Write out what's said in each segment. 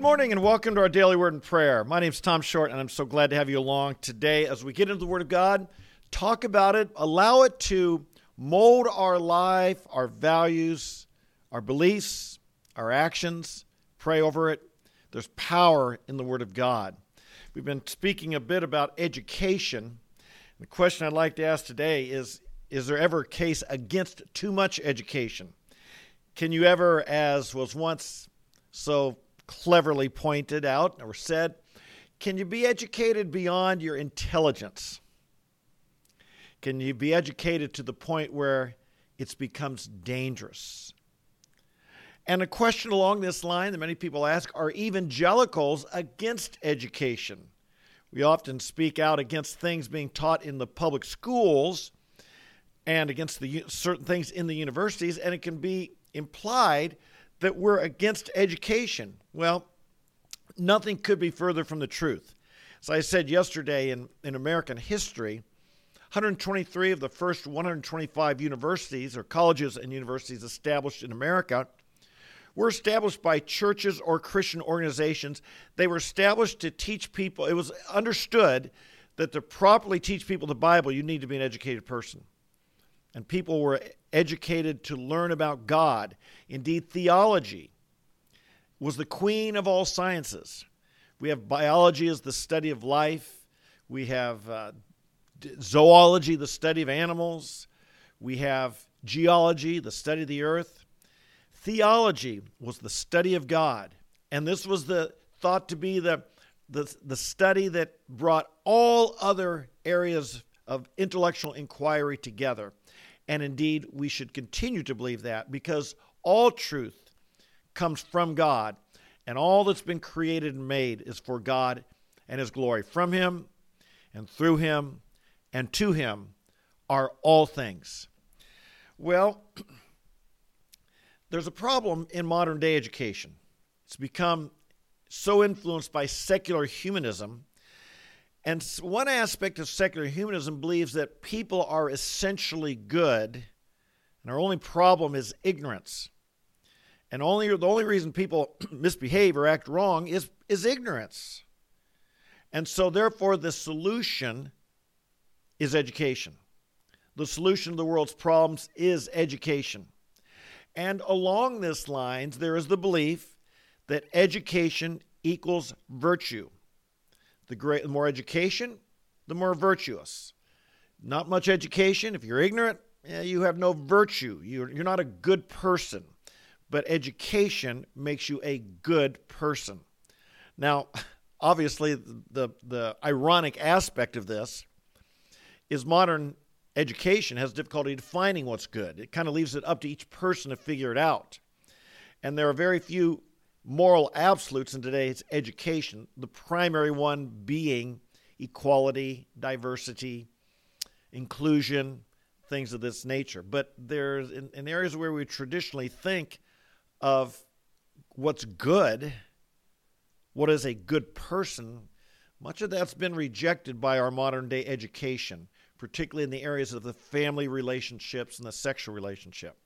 Good morning and welcome to our daily word and prayer. My name is Tom Short and I'm so glad to have you along today as we get into the Word of God, talk about it, allow it to mold our life, our values, our beliefs, our actions, pray over it. There's power in the Word of God. We've been speaking a bit about education. The question I'd like to ask today is Is there ever a case against too much education? Can you ever, as was once so cleverly pointed out or said, can you be educated beyond your intelligence? Can you be educated to the point where it becomes dangerous? And a question along this line that many people ask are evangelicals against education? We often speak out against things being taught in the public schools and against the certain things in the universities, and it can be implied that we're against education. Well, nothing could be further from the truth. As I said yesterday in, in American history, 123 of the first 125 universities or colleges and universities established in America were established by churches or Christian organizations. They were established to teach people, it was understood that to properly teach people the Bible, you need to be an educated person. And people were educated to learn about God. Indeed, theology was the queen of all sciences. We have biology as the study of life, we have uh, zoology, the study of animals, we have geology, the study of the earth. Theology was the study of God, and this was the thought to be the, the, the study that brought all other areas of intellectual inquiry together. And indeed, we should continue to believe that because all truth comes from God, and all that's been created and made is for God and His glory. From Him and through Him and to Him are all things. Well, there's a problem in modern day education. It's become so influenced by secular humanism and one aspect of secular humanism believes that people are essentially good, and our only problem is ignorance. And only the only reason people misbehave or act wrong is, is ignorance. And so therefore the solution is education. The solution to the world's problems is education. And along this lines there is the belief that education equals virtue. The, great, the more education, the more virtuous. Not much education. If you're ignorant, yeah, you have no virtue. You're, you're not a good person. But education makes you a good person. Now, obviously, the, the ironic aspect of this is modern education has difficulty defining what's good. It kind of leaves it up to each person to figure it out. And there are very few moral absolutes in today's education, the primary one being equality, diversity, inclusion, things of this nature. But there's in, in areas where we traditionally think of what's good, what is a good person, much of that's been rejected by our modern day education, particularly in the areas of the family relationships and the sexual relationship.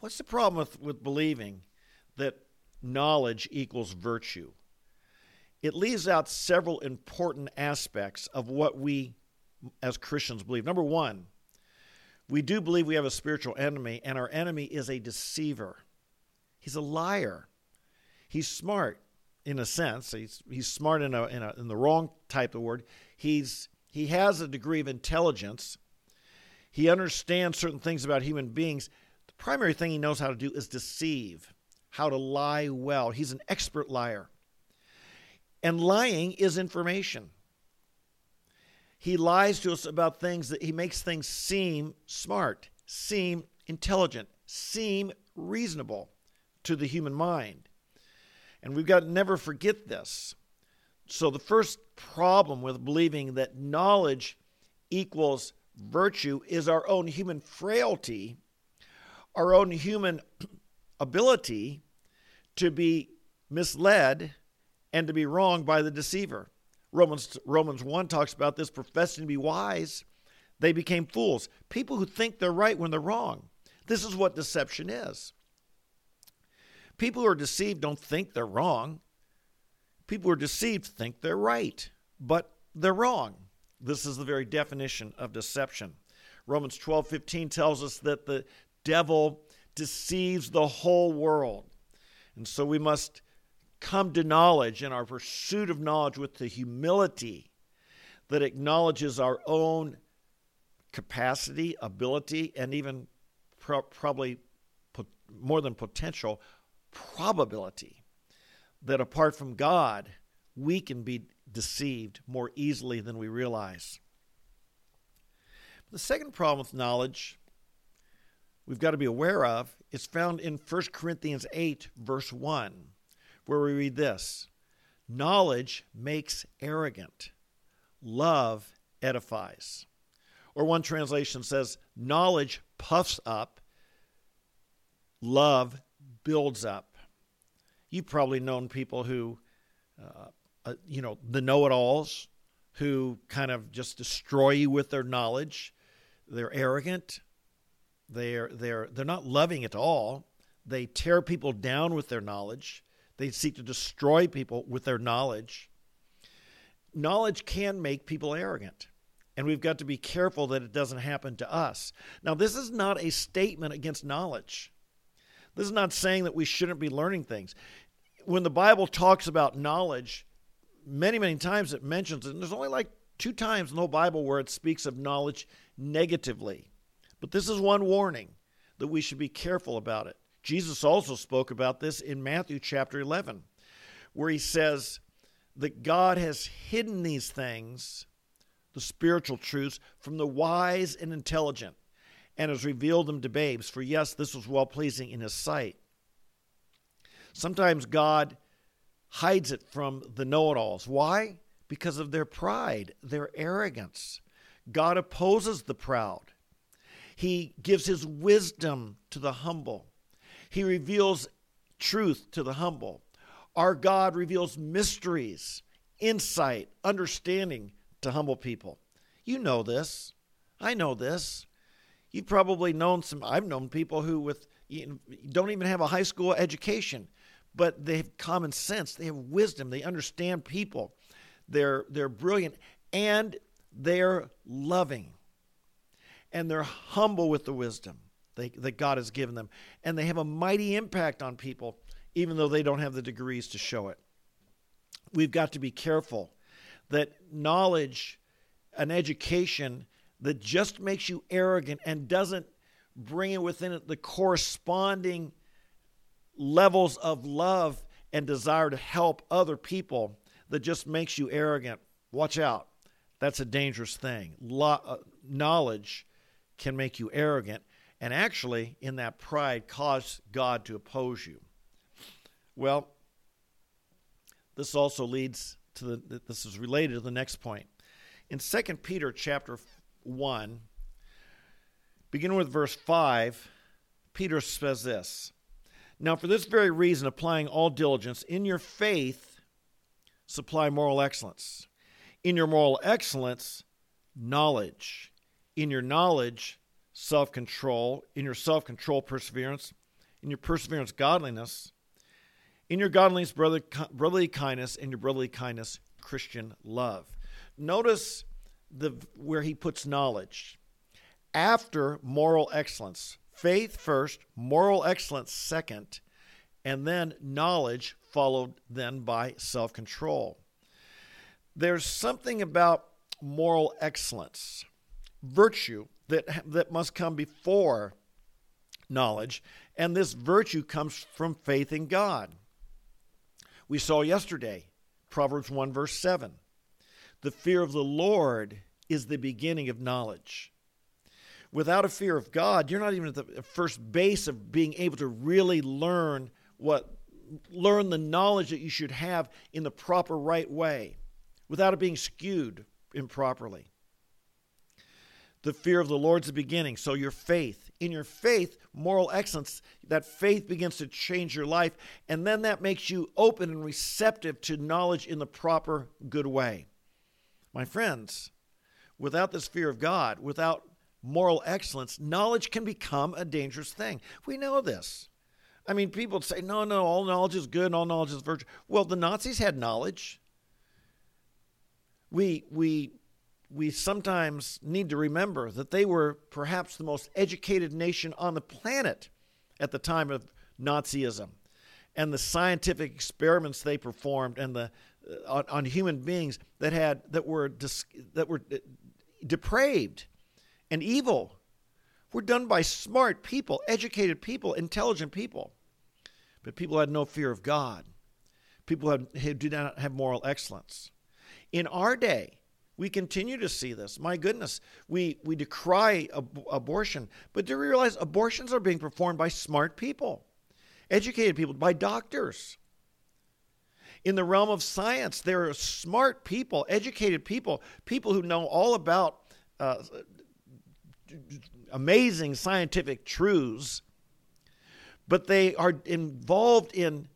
What's the problem with, with believing that knowledge equals virtue. It leaves out several important aspects of what we as Christians believe. Number one, we do believe we have a spiritual enemy, and our enemy is a deceiver. He's a liar. He's smart in a sense. He's, he's smart in, a, in, a, in the wrong type of word. He's, he has a degree of intelligence. He understands certain things about human beings. The primary thing he knows how to do is deceive how to lie well. He's an expert liar. And lying is information. He lies to us about things that he makes things seem smart, seem intelligent, seem reasonable to the human mind. And we've got to never forget this. So, the first problem with believing that knowledge equals virtue is our own human frailty, our own human ability to be misled and to be wronged by the deceiver. Romans Romans 1 talks about this professing to be wise, they became fools. People who think they're right when they're wrong. This is what deception is. People who are deceived don't think they're wrong. People who are deceived think they're right, but they're wrong. This is the very definition of deception. Romans 12:15 tells us that the devil deceives the whole world. And so we must come to knowledge in our pursuit of knowledge with the humility that acknowledges our own capacity, ability, and even pro- probably po- more than potential, probability that apart from God, we can be deceived more easily than we realize. The second problem with knowledge we've got to be aware of is found in 1 Corinthians 8, verse 1, where we read this Knowledge makes arrogant, love edifies. Or one translation says, Knowledge puffs up, love builds up. You've probably known people who, uh, uh, you know, the know it alls who kind of just destroy you with their knowledge. They're arrogant. They're, they're, they're not loving at all. They tear people down with their knowledge. They seek to destroy people with their knowledge. Knowledge can make people arrogant and we've got to be careful that it doesn't happen to us. Now, this is not a statement against knowledge. This is not saying that we shouldn't be learning things. When the Bible talks about knowledge, many, many times it mentions it, and there's only like two times in the whole Bible where it speaks of knowledge negatively. But this is one warning that we should be careful about it. Jesus also spoke about this in Matthew chapter 11, where he says that God has hidden these things the spiritual truths from the wise and intelligent, and has revealed them to babes. For yes, this was well pleasing in his sight. Sometimes God hides it from the know it alls. Why? Because of their pride, their arrogance. God opposes the proud. He gives his wisdom to the humble. He reveals truth to the humble. Our God reveals mysteries, insight, understanding to humble people. You know this. I know this. You've probably known some, I've known people who with don't even have a high school education, but they have common sense, they have wisdom, they understand people. They're they're brilliant and they're loving. And they're humble with the wisdom they, that God has given them. And they have a mighty impact on people, even though they don't have the degrees to show it. We've got to be careful that knowledge, an education that just makes you arrogant and doesn't bring it within it the corresponding levels of love and desire to help other people that just makes you arrogant. Watch out. That's a dangerous thing. Lo- uh, knowledge can make you arrogant and actually, in that pride, cause God to oppose you. Well, this also leads to the this is related to the next point. In 2 Peter chapter 1, beginning with verse 5, Peter says this. Now, for this very reason, applying all diligence, in your faith, supply moral excellence. In your moral excellence, knowledge. In your knowledge, self control. In your self control, perseverance. In your perseverance, godliness in your godliness, brother, brotherly kindness, in your brotherly kindness, Christian love. Notice the where he puts knowledge. After moral excellence, faith first, moral excellence second, and then knowledge followed then by self-control. There's something about moral excellence, virtue that that must come before knowledge, and this virtue comes from faith in God. We saw yesterday, Proverbs 1, verse 7. The fear of the Lord is the beginning of knowledge. Without a fear of God, you're not even at the first base of being able to really learn what learn the knowledge that you should have in the proper right way without it being skewed improperly. The fear of the Lord's the beginning. So your faith, in your faith, moral excellence, that faith begins to change your life. And then that makes you open and receptive to knowledge in the proper, good way. My friends, without this fear of God, without moral excellence, knowledge can become a dangerous thing. We know this. I mean, people say, no, no, all knowledge is good and all knowledge is virtue. Well, the Nazis had knowledge. We, we, we sometimes need to remember that they were perhaps the most educated nation on the planet at the time of Nazism. And the scientific experiments they performed and the, uh, on, on, human beings that, had, that, were, dis, that were uh, depraved and evil were done by smart people, educated people, intelligent people. But people had no fear of God. People had, who did not have moral excellence. In our day, we continue to see this. My goodness, we, we decry ab- abortion, but do we realize abortions are being performed by smart people, educated people, by doctors? In the realm of science, there are smart people, educated people, people who know all about uh, amazing scientific truths, but they are involved in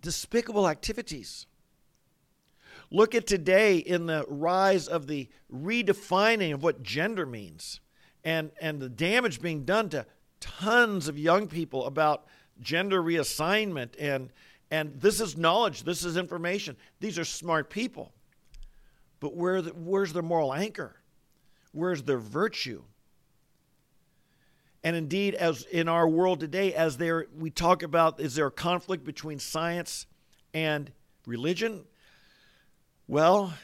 despicable activities. Look at today in the rise of the redefining of what gender means and, and the damage being done to tons of young people about gender reassignment and and this is knowledge this is information these are smart people but where the, where's their moral anchor Where's their virtue? And indeed, as in our world today, as there we talk about, is there a conflict between science and religion? Well,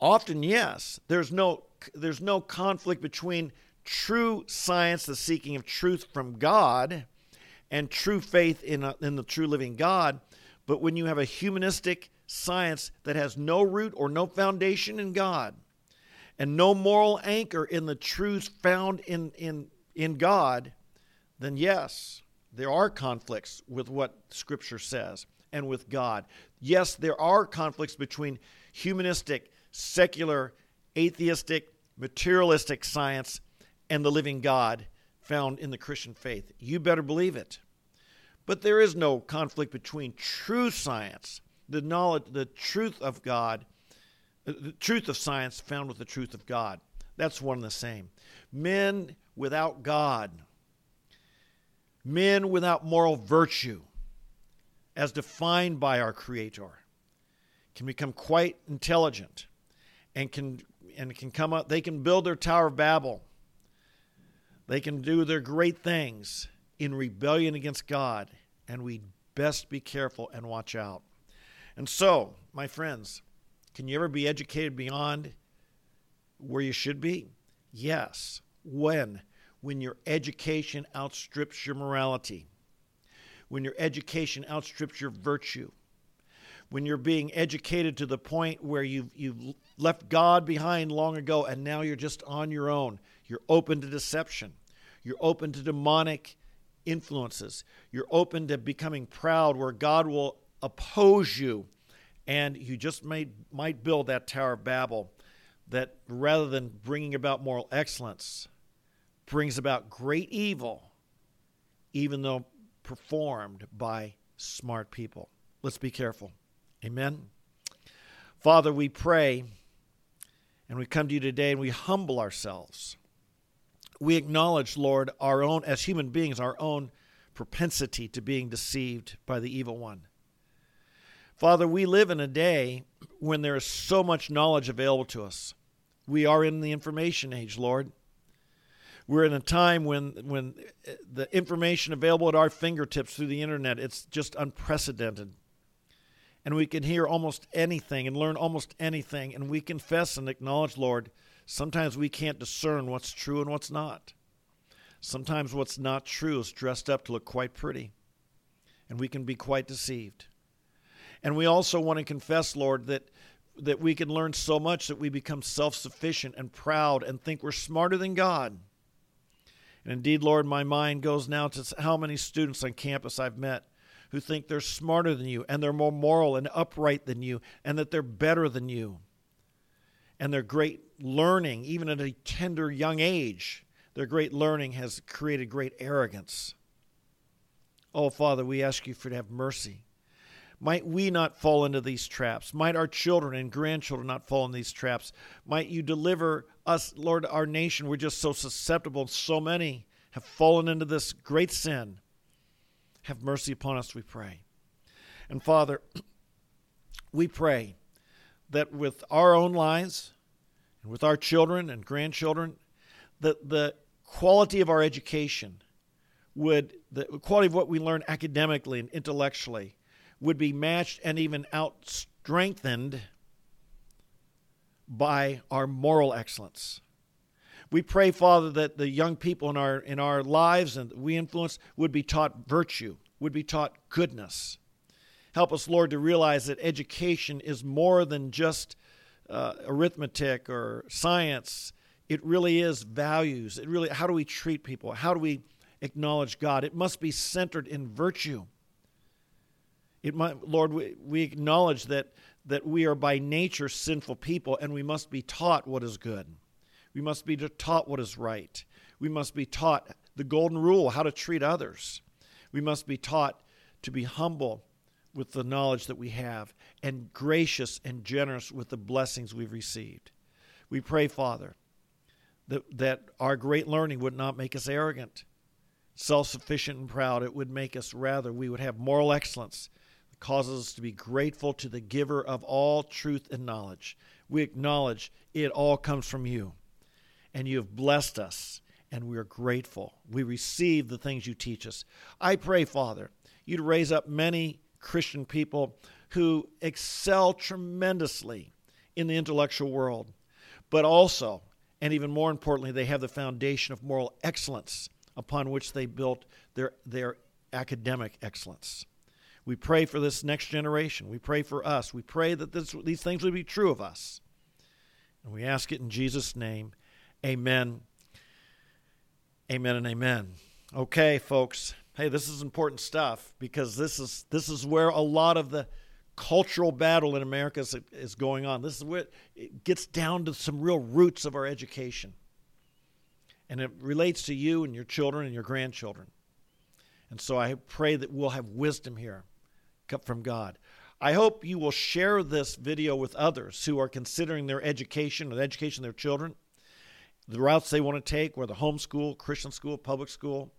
often yes. There's no there's no conflict between true science, the seeking of truth from God, and true faith in, a, in the true living God. But when you have a humanistic science that has no root or no foundation in God, and no moral anchor in the truths found in, in, in God, then yes, there are conflicts with what Scripture says and with God. Yes, there are conflicts between humanistic, secular, atheistic, materialistic science and the living God found in the Christian faith. You better believe it. But there is no conflict between true science, the knowledge, the truth of God, uh, the truth of science found with the truth of God. That's one and the same. Men without God, men without moral virtue, as defined by our Creator, can become quite intelligent and can and can come up they can build their Tower of Babel. They can do their great things in rebellion against God, and we best be careful and watch out. And so, my friends, can you ever be educated beyond where you should be? Yes. When? When your education outstrips your morality. When your education outstrips your virtue. When you're being educated to the point where you've, you've left God behind long ago and now you're just on your own. You're open to deception. You're open to demonic influences. You're open to becoming proud where God will oppose you and you just might, might build that Tower of Babel that rather than bringing about moral excellence, brings about great evil, even though performed by smart people. Let's be careful. Amen. Father, we pray and we come to you today and we humble ourselves. We acknowledge, Lord, our own, as human beings, our own propensity to being deceived by the evil one. Father, we live in a day when there is so much knowledge available to us. We are in the information age, Lord. We're in a time when, when uh, the information available at our fingertips through the internet, it's just unprecedented. And we can hear almost anything and learn almost anything. And we confess and acknowledge, Lord, sometimes we can't discern what's true and what's not. Sometimes what's not true is dressed up to look quite pretty. And we can be quite deceived. And we also want to confess, Lord, that that we can learn so much that we become self-sufficient and proud and think we're smarter than God. And indeed, Lord, my mind goes now to how many students on campus I've met who think they're smarter than you and they're more moral and upright than you and that they're better than you. And their great learning, even at a tender young age, their great learning has created great arrogance. Oh, Father, we ask you for to have mercy might we not fall into these traps? Might our children and grandchildren not fall in these traps? Might you deliver us, Lord, our nation? We're just so susceptible. So many have fallen into this great sin. Have mercy upon us, we pray. And Father, we pray that with our own lives and with our children and grandchildren, that the quality of our education would, the quality of what we learn academically and intellectually would be matched and even out strengthened by our moral excellence. We pray, Father, that the young people in our in our lives and we influence would be taught virtue, would be taught goodness. Help us, Lord, to realize that education is more than just uh, arithmetic or science. It really is values. It really how do we treat people? How do we acknowledge God? It must be centered in virtue. It might, Lord, we, we acknowledge that that we are by nature sinful people and we must be taught what is good. We must be taught what is right. We must be taught the golden rule, how to treat others. We must be taught to be humble with the knowledge that we have and gracious and generous with the blessings we've received. We pray, Father, that, that our great learning would not make us arrogant, self sufficient, and proud. It would make us rather, we would have moral excellence causes us to be grateful to the giver of all truth and knowledge. We acknowledge it all comes from you and you have blessed us, and we are grateful. We receive the things you teach us. I pray, Father, you'd raise up many Christian people who excel tremendously in the intellectual world, but also, and even more importantly, they have the foundation of moral excellence upon which they built their, their academic excellence. We pray for this next generation. We pray for us. We pray that this, these things would be true of us. And we ask it in Jesus' name. Amen. Amen and amen. Okay, folks. Hey, this is important stuff because this is this is where a lot of the cultural battle in America is, is going on. This is where it gets down to some real roots of our education. And it relates to you and your children and your grandchildren. And so I pray that we'll have wisdom here from God. I hope you will share this video with others who are considering their education the education of their children the routes they want to take, whether homeschool, Christian school, public school.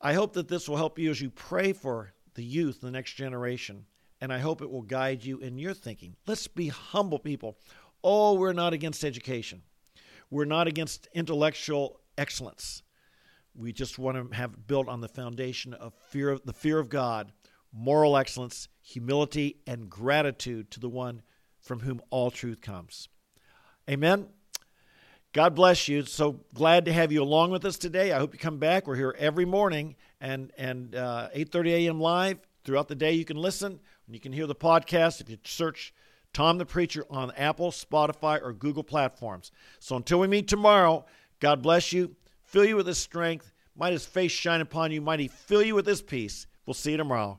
I hope that this will help you as you pray for the youth, the next generation, and I hope it will guide you in your thinking. Let's be humble people. Oh, we're not against education. We're not against intellectual excellence. We just want to have built on the foundation of fear of the fear of God, moral excellence, humility, and gratitude to the one from whom all truth comes. Amen. God bless you. So glad to have you along with us today. I hope you come back. We're here every morning and and uh, 8:30 a.m. live throughout the day. You can listen and you can hear the podcast if you search Tom the Preacher on Apple, Spotify, or Google platforms. So until we meet tomorrow, God bless you. Fill you with His strength. Might His face shine upon you. Might He fill you with His peace. We'll see you tomorrow.